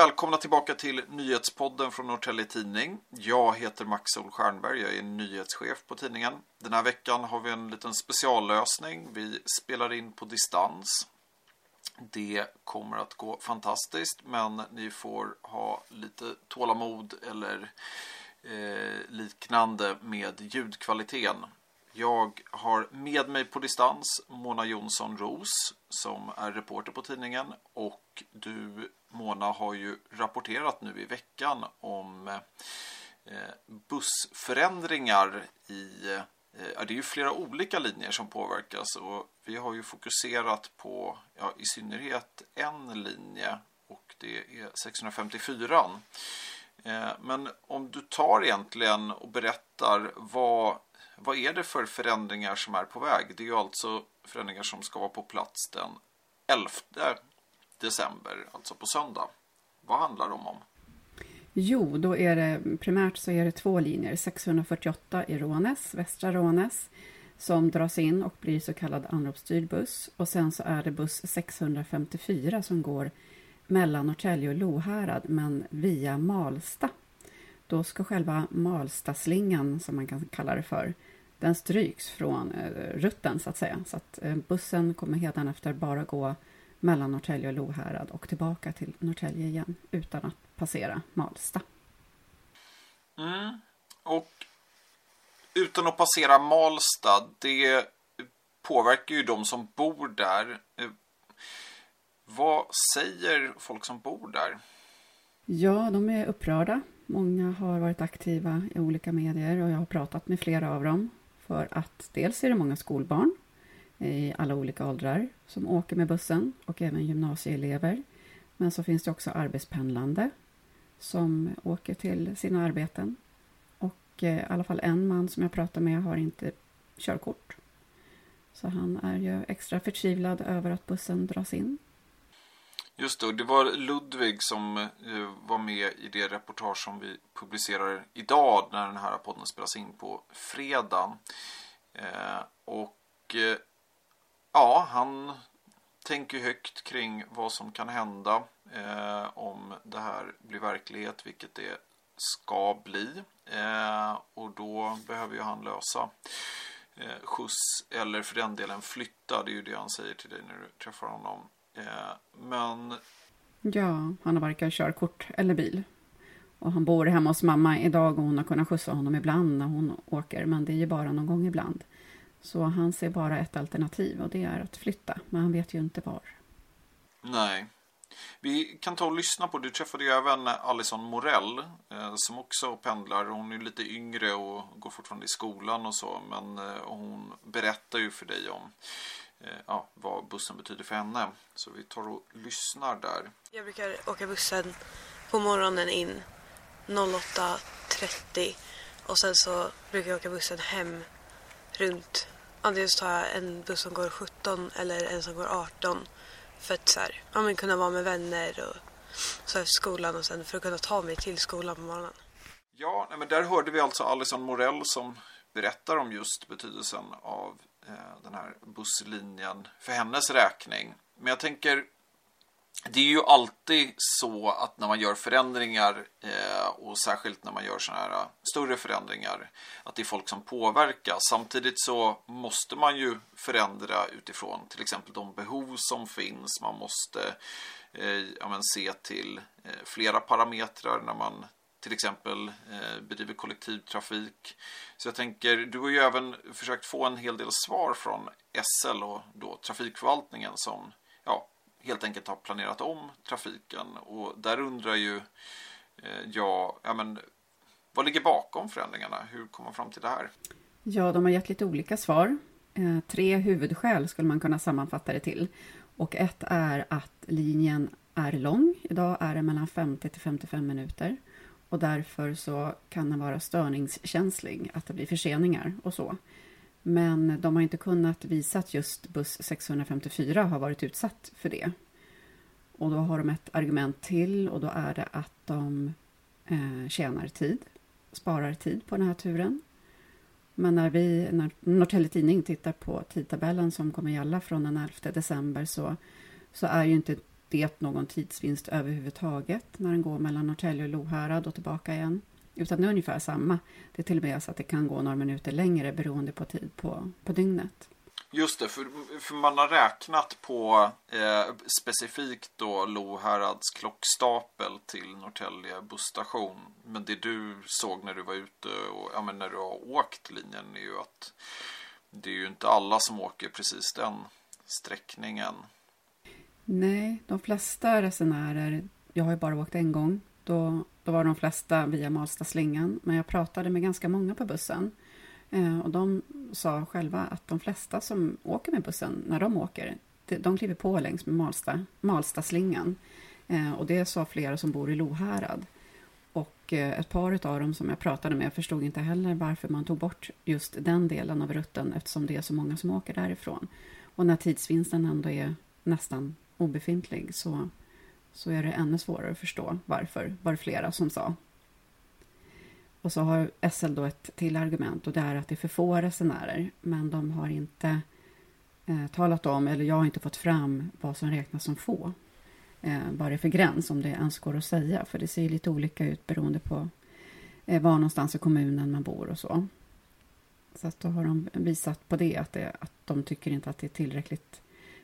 Välkomna tillbaka till nyhetspodden från Norrtelje Tidning. Jag heter Max Ol Stjernberg, jag är nyhetschef på tidningen. Den här veckan har vi en liten speciallösning. Vi spelar in på distans. Det kommer att gå fantastiskt men ni får ha lite tålamod eller eh, liknande med ljudkvaliteten. Jag har med mig på distans Mona Jonsson Ros som är reporter på tidningen och du Mona har ju rapporterat nu i veckan om eh, bussförändringar i eh, det är ju flera olika linjer som påverkas och vi har ju fokuserat på ja, i synnerhet en linje och det är 654. Eh, men om du tar egentligen och berättar vad vad är det för förändringar som är på väg? Det är ju alltså förändringar som ska vara på plats den 11 december, alltså på söndag. Vad handlar de om? Jo, då är det primärt så är det två linjer. 648 i Rånäs, västra Rånäs, som dras in och blir så kallad anropsstyrd buss. Och sen så är det buss 654 som går mellan Norrtälje och Lohärad, men via Malsta. Då ska själva Malstaslingan, som man kan kalla det för, den stryks från eh, rutten så att säga. Så att eh, bussen kommer efter bara gå mellan Norrtälje och Lohärad och tillbaka till Norrtälje igen utan att passera Malsta. Mm. Och utan att passera Malsta, det påverkar ju de som bor där. Eh, vad säger folk som bor där? Ja, de är upprörda. Många har varit aktiva i olika medier och jag har pratat med flera av dem. För att dels är det många skolbarn i alla olika åldrar som åker med bussen och även gymnasieelever. Men så finns det också arbetspendlande som åker till sina arbeten. Och eh, i alla fall en man som jag pratar med har inte körkort. Så han är ju extra förtvivlad över att bussen dras in. Just det, det var Ludvig som eh, var med i det reportage som vi publicerar idag när den här podden spelas in på fredag. Eh, och eh, ja, han tänker högt kring vad som kan hända om det här blir verklighet, vilket det ska bli. och då behöver ju han lösa skjuts eller för den delen flytta. Det är ju det han säger till dig när du träffar honom men... Ja, han har varken körkort eller bil. Och han bor hemma hos mamma idag och hon har kunnat skjutsa honom ibland när hon åker, men det är ju bara någon gång ibland. Så han ser bara ett alternativ och det är att flytta, men han vet ju inte var. Nej. Vi kan ta och lyssna på, du träffade ju även Alison Morell eh, som också pendlar. Hon är lite yngre och går fortfarande i skolan och så, men eh, hon berättar ju för dig om Eh, ja, vad bussen betyder för henne. Så vi tar och lyssnar där. Jag brukar åka bussen på morgonen in 08.30 och sen så brukar jag åka bussen hem runt antingen så tar jag en buss som går 17 eller en som går 18 för att så här, ja, men kunna vara med vänner och så efter skolan och sen för att kunna ta mig till skolan på morgonen. Ja, men där hörde vi alltså Alison Morell som berättar om just betydelsen av Eh, Eh, den här busslinjen för hennes räkning. Men jag tänker det är ju alltid så att när man gör förändringar eh, och särskilt när man gör sådana här eh, större förändringar att det är folk som påverkas. Samtidigt så måste man ju förändra utifrån till exempel de behov som finns. Man måste ja, se till flera parametrar när man till exempel eh, bedriver kollektivtrafik. Så jag tänker, du har ju även försökt få en hel del svar från SL och då trafikförvaltningen som ja, helt enkelt har planerat om trafiken. Och där undrar ju eh, jag, ja men vad ligger bakom förändringarna? Hur kom man fram till det här? Ja, de har gett lite olika svar. Eh, tre huvudskäl skulle man kunna sammanfatta det till. Och ett är att linjen är lång. Idag är det mellan 50 till 55 minuter och därför så kan den vara störningskänslig, att det blir förseningar och så. Men de har inte kunnat visa att just buss 654 har varit utsatt för det. Och då har de ett argument till och då är det att de eh, tjänar tid, sparar tid på den här turen. Men när vi, när Norrtelje Tidning tittar på tidtabellen som kommer gälla från den 11 december så, så är ju inte det någon tidsvinst överhuvudtaget när den går mellan Norrtälje och Lohärad och tillbaka igen. Utan det är ungefär samma. Det är till och med så att det kan gå några minuter längre beroende på tid på, på dygnet. Just det, för, för man har räknat på eh, specifikt då Lohärads klockstapel till Norrtälje busstation. Men det du såg när du var ute och ja, men när du har åkt linjen är ju att det är ju inte alla som åker precis den sträckningen. Nej, de flesta resenärer, jag har ju bara åkt en gång, då, då var de flesta via Malsta-slingan. Men jag pratade med ganska många på bussen. Eh, och de sa själva att de flesta som åker med bussen, när de åker, de kliver på längs med Malsta, Malstaslingan Eh, och det sa flera som bor i Lohärad. Och eh, ett par av dem som jag pratade med förstod inte heller varför man tog bort just den delen av rutten eftersom det är så många som åker därifrån. Och när tidsvinsten ändå är nästan obefintlig så, så är det ännu svårare att förstå varför, var det flera som sa. Och så har SL då ett till argument och det är att det är för få resenärer men de har inte eh, talat om, eller jag har inte fått fram vad som räknas som få. Eh, vad det är för gräns, om det ens går att säga, för det ser lite olika ut beroende på eh, var någonstans i kommunen man bor och så. Så att då har de visat på det att, det, att de tycker inte att det är tillräckligt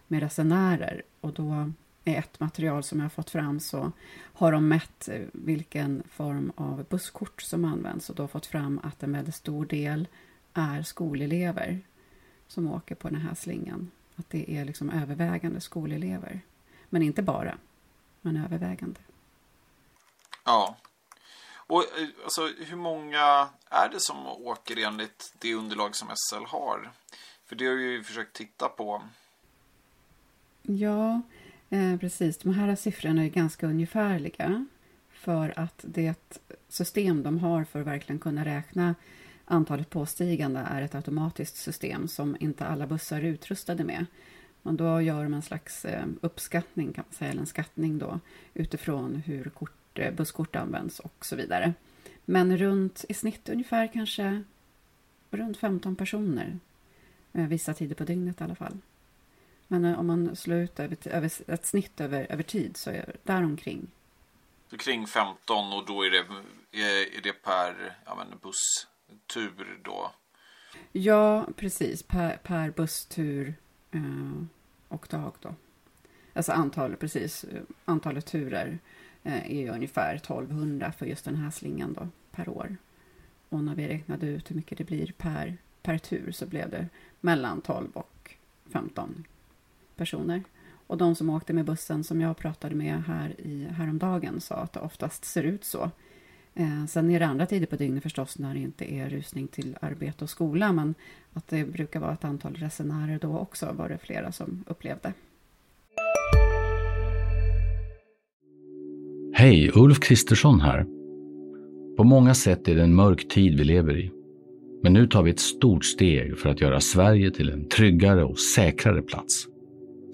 med resenärer och då är ett material som jag har fått fram så har de mätt eh, vilken form av busskort som används och då fått fram att en väldigt stor del är skolelever som åker på den här slingan. Att det är liksom övervägande skolelever. Men inte bara, men övervägande. Ja. Och eh, alltså, hur många är det som åker enligt det underlag som SL har? För det har vi ju försökt titta på. Ja, eh, precis. De här siffrorna är ganska ungefärliga. För att det system de har för att verkligen kunna räkna antalet påstigande är ett automatiskt system som inte alla bussar är utrustade med. Men då gör de en slags eh, uppskattning, kan man säga, eller en skattning då, utifrån hur kort, eh, busskort används och så vidare. Men runt i snitt ungefär kanske runt 15 personer. Eh, vissa tider på dygnet i alla fall. Men om man slår ut över, över ett snitt över, över tid så är det däromkring. Så kring 15 och då är det, är, är det per ja, men busstur då? Ja, precis. Per, per busstur eh, och dag då. Alltså antalet, precis. Antalet turer eh, är ungefär 1200 för just den här slingan då per år. Och när vi räknade ut hur mycket det blir per, per tur så blev det mellan 12 och 15 personer. Och de som åkte med bussen som jag pratade med här i, häromdagen sa att det oftast ser ut så. Eh, sen är det andra tider på dygnet förstås när det inte är rusning till arbete och skola men att det brukar vara ett antal resenärer då också var det flera som upplevde. Hej, Ulf Kristersson här. På många sätt är det en mörk tid vi lever i. Men nu tar vi ett stort steg för att göra Sverige till en tryggare och säkrare plats.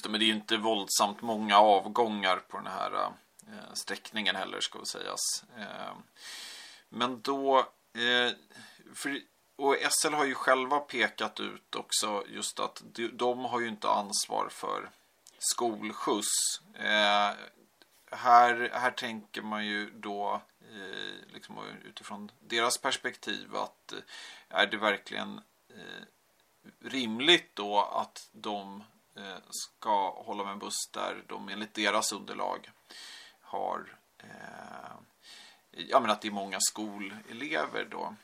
Just det, men det är ju inte våldsamt många avgångar på den här eh, sträckningen heller, ska vi sägas. Eh, men då... Eh, för, och SL har ju själva pekat ut också just att de, de har ju inte ansvar för skolskjuts. Eh, här, här tänker man ju då eh, liksom utifrån deras perspektiv att eh, är det verkligen eh, rimligt då att de Eh, ska hålla med en buss där de enligt deras underlag har eh, ja, men att det är många skolelever då.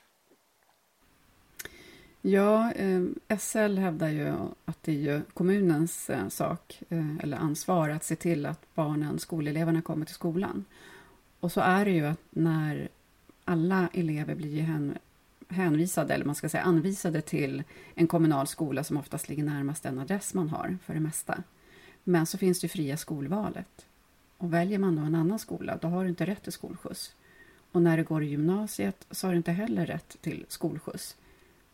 Ja, eh, SL hävdar ju att det är ju kommunens eh, sak eh, eller ansvar att se till att barnen, skoleleverna kommer till skolan. Och så är det ju att när alla elever blir hänvisade, eller man ska säga anvisade till en kommunal skola som oftast ligger närmast den adress man har för det mesta. Men så finns det fria skolvalet. Och väljer man då en annan skola, då har du inte rätt till skolskjuts. Och när du går i gymnasiet så har du inte heller rätt till skolskjuts.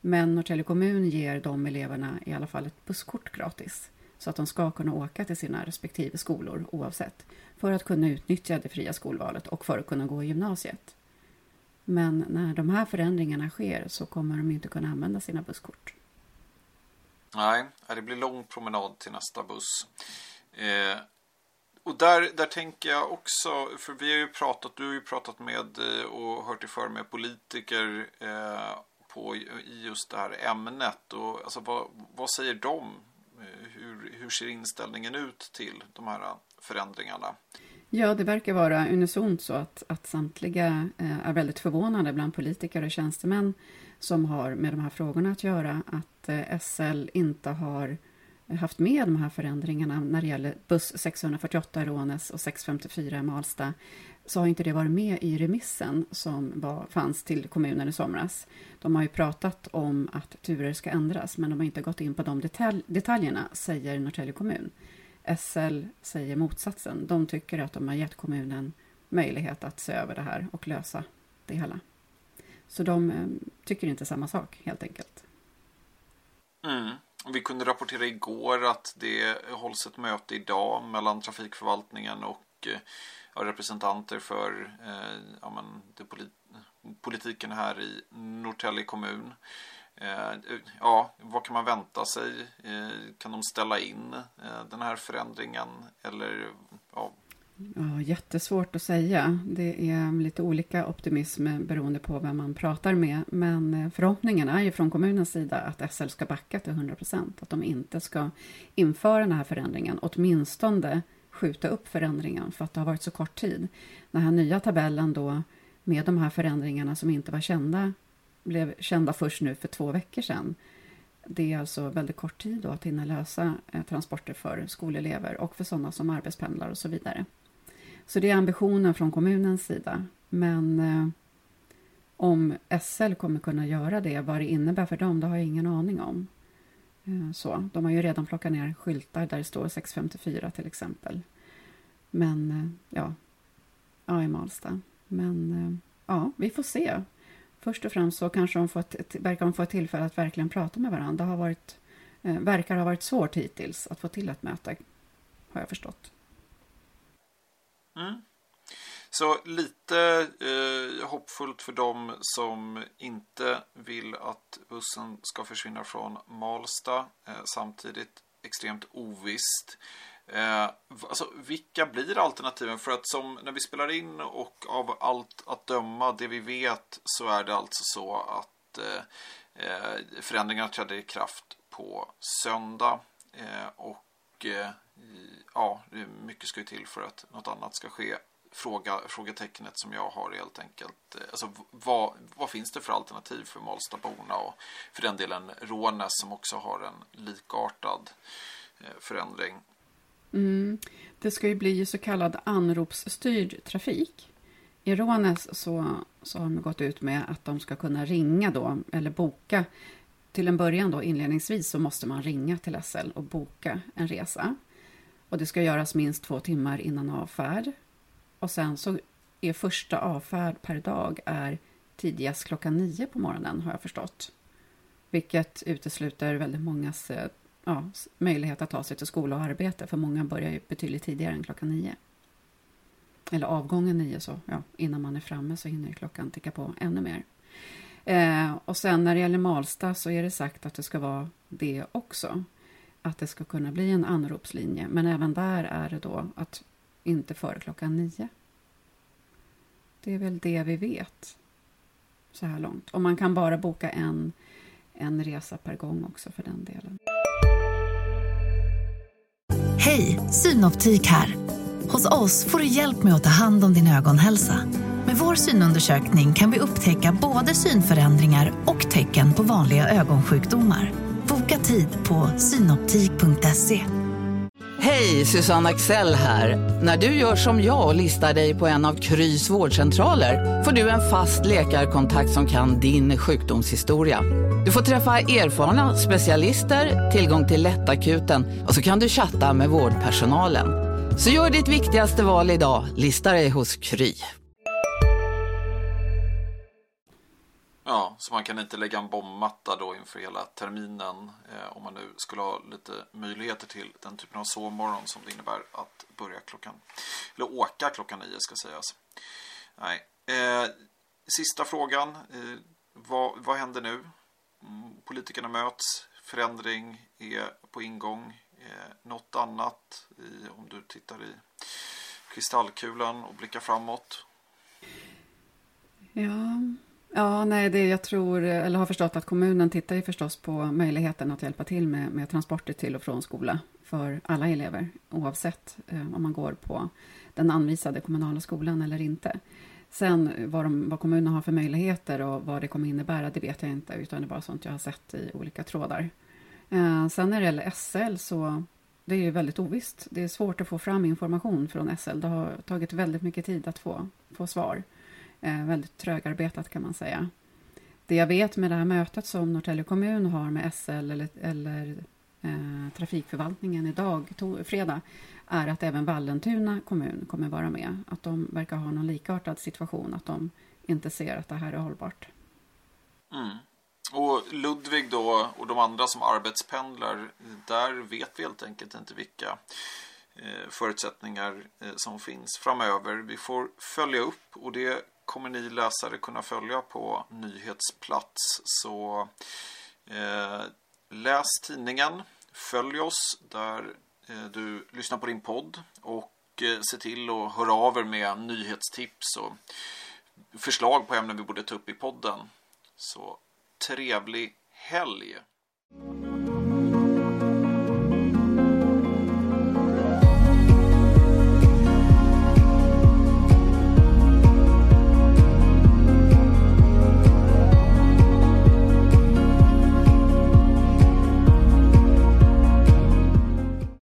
Men Norrtälje kommun ger de eleverna i alla fall ett busskort gratis. Så att de ska kunna åka till sina respektive skolor oavsett. För att kunna utnyttja det fria skolvalet och för att kunna gå i gymnasiet. Men när de här förändringarna sker så kommer de inte kunna använda sina busskort. Nej, det blir lång promenad till nästa buss. Eh, och där, där tänker jag också, för vi har ju pratat, du har ju pratat med eh, och hört dig för med politiker eh, på i just det här ämnet. Och, alltså, vad, vad säger de? Eh, hur, hur ser inställningen ut till de här förändringarna? Ja, det verkar vara unisont så att, att samtliga eh, är väldigt förvånade bland politiker och tjänstemän som har med de här frågorna att göra, att eh, SL inte har haft med de här förändringarna när det gäller buss 648 i Rånäs och 654 i Malsta så har inte det varit med i remissen som var, fanns till kommunen i somras. De har ju pratat om att turer ska ändras men de har inte gått in på de detalj, detaljerna, säger Norrtälje kommun. SL säger motsatsen. De tycker att de har gett kommunen möjlighet att se över det här och lösa det hela. Så de eh, tycker inte samma sak helt enkelt. Mm. Vi kunde rapportera igår att det hålls ett möte idag mellan trafikförvaltningen och eh, representanter för eh, ja, men, polit politiken här i Norrtälje kommun. Eh, ja, vad kan man vänta sig? Eh, kan de ställa in eh, den här förändringen? Eller ja, Ja, jättesvårt att säga. Det är lite olika optimism beroende på vem man pratar med. Men förhoppningen är ju från kommunens sida att SL ska backa till 100 procent. Att de inte ska införa den här förändringen, åtminstone skjuta upp förändringen för att det har varit så kort tid. Den här nya tabellen då med de här förändringarna som inte var kända blev kända först nu för två veckor sedan. Det är alltså väldigt kort tid då att hinna lösa eh, transporter för skolelever och för sådana som arbetspendlar och så vidare. Så det är ambitionen från kommunens sida. Men eh, om SL kommer kunna göra det, vad det innebär för dem, det har jag ingen aning om. Eh, så, de har ju redan plockat ner skyltar där det står 654 till exempel. Men eh, ja, ja i Malsta. Men eh, ja, vi får se. Först och främst så kanske de fått, verkar de få ett tillfälle att verkligen prata med varandra. Det har varit, eh, verkar ha varit svårt hittills att få till ett möte, har jag förstått. Mm. Så lite eh, hoppfullt för dem som inte vill att bussen ska försvinna från Malsta. Eh, samtidigt extremt ovisst. Eh, alltså, vilka blir alternativen? För att som när vi spelar in och av allt att döma det vi vet så är det alltså så att eh, eh förändringarna träder i kraft på söndag. Eh, och eh, ja, mycket ska ju till för att något annat ska ske. Fråga, frågetecknet som jag har helt enkelt. Eh, alltså, vad, vad finns det för alternativ för Malstaborna och för den delen Rånäs som också har en likartad eh, förändring. Mm. Det ska ju bli så kallad anropsstyrd trafik. I Rånäs så, så har de gått ut med att de ska kunna ringa då, eller boka. Till en början då inledningsvis så måste man ringa till SL och boka en resa. Och det ska göras minst två timmar innan avfärd. Och sen så är första avfärd per dag är tidigast klockan nio på morgonen har jag förstått. Vilket utesluter väldigt mångas eh, ja, möjlighet att ta sig till skola och arbete. För många börjar ju betydligt tidigare än klockan nio. Eller avgången nio, så ja, innan man är framme så hinner klockan ticka på ännu mer. Eh, och sen när det gäller Malsta så är det sagt att det ska vara det också. Att det ska kunna bli en anropslinje. Men även där är det då att inte före klockan nio. Det är väl det vi vet så här långt. Och man kan bara boka en, en resa per gång också för den delen. Hej, Synoptik här. Hos oss får du hjälp med att ta hand om din ögonhälsa. Med vår synundersökning kan vi upptäcka både synförändringar och tecken på vanliga ögonsjukdomar. Boka tid på synoptik.se. Hej, Susanne Axel här. När du gör som jag och listar dig på en av Krys vårdcentraler får du en fast läkarkontakt som kan din sjukdomshistoria. Du får träffa erfarna specialister, tillgång till lättakuten och så kan du chatta med vårdpersonalen. Så gör ditt viktigaste val idag, lista dig hos Kry. Ja, så man kan inte lägga en bombmatta då inför hela terminen eh, om man nu skulle ha lite möjligheter till den typen av sovmorgon som det innebär att börja klockan, eller åka klockan nio ska sägas. Nej. Eh, sista frågan. Eh, vad, vad händer nu? Politikerna möts, förändring är på ingång. Eh, något annat i, om du tittar i kristallkulan och blickar framåt? Ja, ja nej, det jag tror, eller har förstått att kommunen tittar ju förstås på möjligheten att hjälpa till med, med transporter till och från skola för alla elever oavsett eh, om man går på den anvisade kommunala skolan eller inte. Sen vad, de, vad kommunen har för möjligheter och vad det kommer innebära, det vet jag inte, utan det är bara sånt jag har sett i olika trådar. Eh, sen när det gäller SL så det är ju väldigt ovisst. Det är svårt att få fram information från SL. Det har tagit väldigt mycket tid att få, få svar. Eh, väldigt trögarbetat kan man säga. Det jag vet med det här mötet som Norrtälje kommun har med SL eller, eller eh, trafikförvaltningen idag, to, fredag, är att även Vallentuna kommun kommer vara med. Att de verkar ha någon likartad situation, att de inte ser att det här är hållbart. Mm. Och Ludvig då och de andra som arbetspendlar, där vet vi helt enkelt inte vilka eh, förutsättningar eh, som finns framöver. Vi får följa upp och det kommer ni läsare kunna följa på nyhetsplats. Så eh, läs tidningen, följ oss där Eh, du lyssnar på din podd och eh, se till att höra av er med nyhetstips och förslag på ämnen vi borde ta upp i podden. Så trevlig helg!